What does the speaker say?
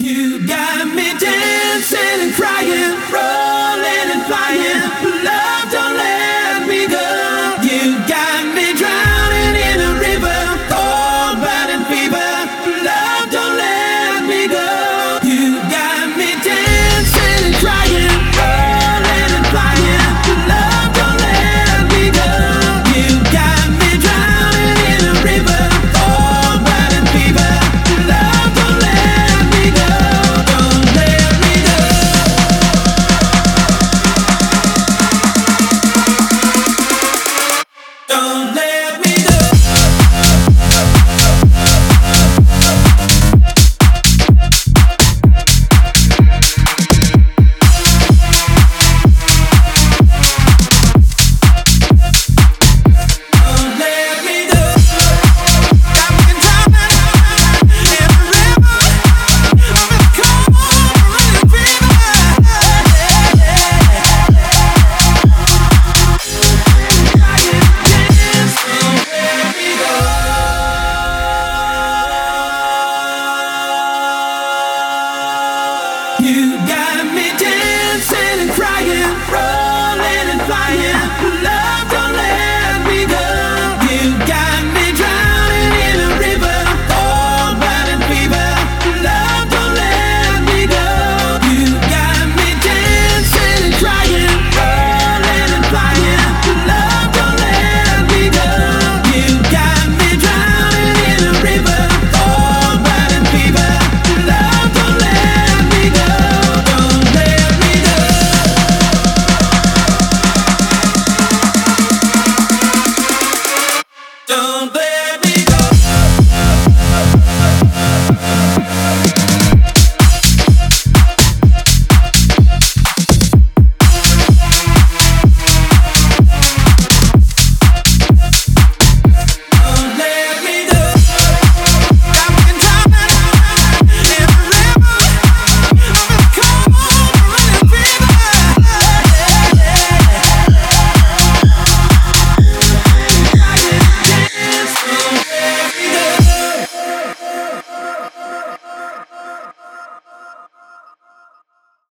You got me dancing and crying, rolling. lonely. you got